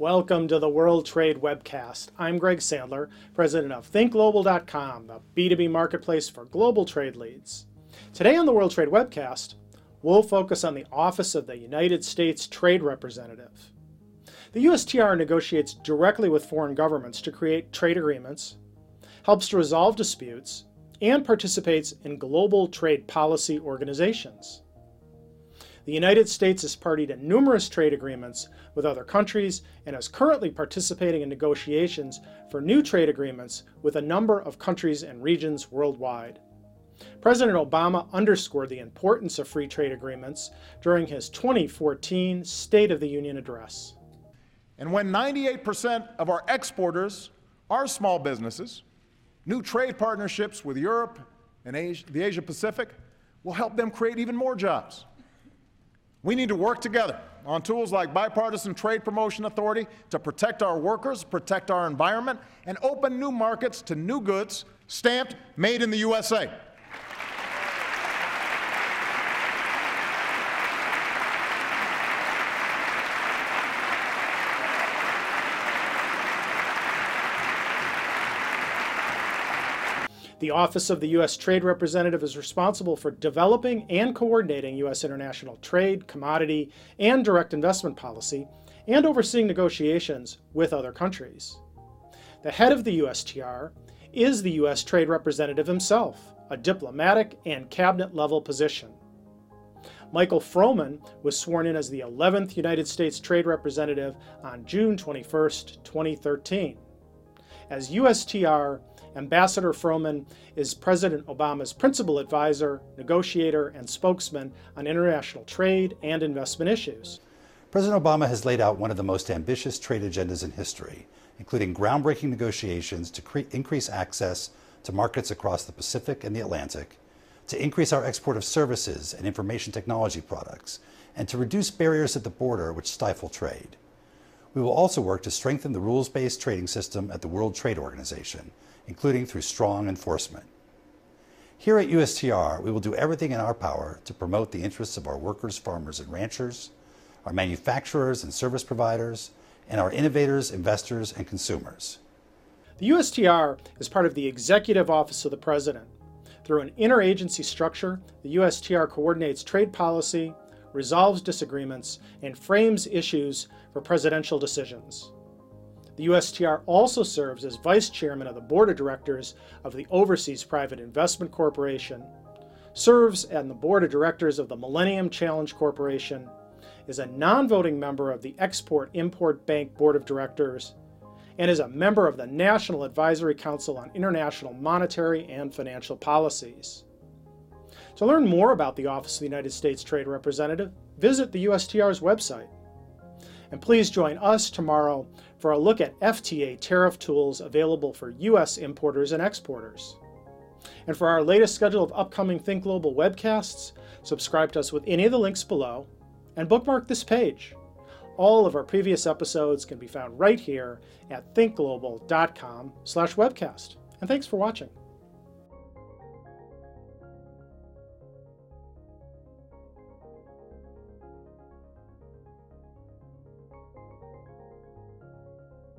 Welcome to the World Trade Webcast. I'm Greg Sandler, president of ThinkGlobal.com, the B2B marketplace for global trade leads. Today on the World Trade Webcast, we'll focus on the Office of the United States Trade Representative. The USTR negotiates directly with foreign governments to create trade agreements, helps to resolve disputes, and participates in global trade policy organizations. The United States is party to numerous trade agreements with other countries and is currently participating in negotiations for new trade agreements with a number of countries and regions worldwide. President Obama underscored the importance of free trade agreements during his 2014 State of the Union address. And when 98% of our exporters are small businesses, new trade partnerships with Europe and Asia, the Asia Pacific will help them create even more jobs. We need to work together on tools like Bipartisan Trade Promotion Authority to protect our workers, protect our environment, and open new markets to new goods stamped made in the USA. The Office of the U.S. Trade Representative is responsible for developing and coordinating U.S. international trade, commodity, and direct investment policy, and overseeing negotiations with other countries. The head of the USTR is the U.S. Trade Representative himself, a diplomatic and cabinet level position. Michael Froman was sworn in as the 11th United States Trade Representative on June 21, 2013. As USTR, Ambassador Froman is President Obama's principal advisor, negotiator, and spokesman on international trade and investment issues. President Obama has laid out one of the most ambitious trade agendas in history, including groundbreaking negotiations to cre- increase access to markets across the Pacific and the Atlantic, to increase our export of services and information technology products, and to reduce barriers at the border which stifle trade. We will also work to strengthen the rules based trading system at the World Trade Organization including through strong enforcement. Here at USTR, we will do everything in our power to promote the interests of our workers, farmers, and ranchers, our manufacturers and service providers, and our innovators, investors, and consumers. The USTR is part of the Executive Office of the President. Through an interagency structure, the USTR coordinates trade policy, resolves disagreements, and frames issues for presidential decisions. The USTR also serves as vice chairman of the board of directors of the Overseas Private Investment Corporation, serves on the board of directors of the Millennium Challenge Corporation, is a non voting member of the Export Import Bank Board of Directors, and is a member of the National Advisory Council on International Monetary and Financial Policies. To learn more about the Office of the United States Trade Representative, visit the USTR's website. And please join us tomorrow for a look at FTA tariff tools available for U.S. importers and exporters. And for our latest schedule of upcoming Think Global webcasts, subscribe to us with any of the links below and bookmark this page. All of our previous episodes can be found right here at thinkglobal.com/webcast. And thanks for watching.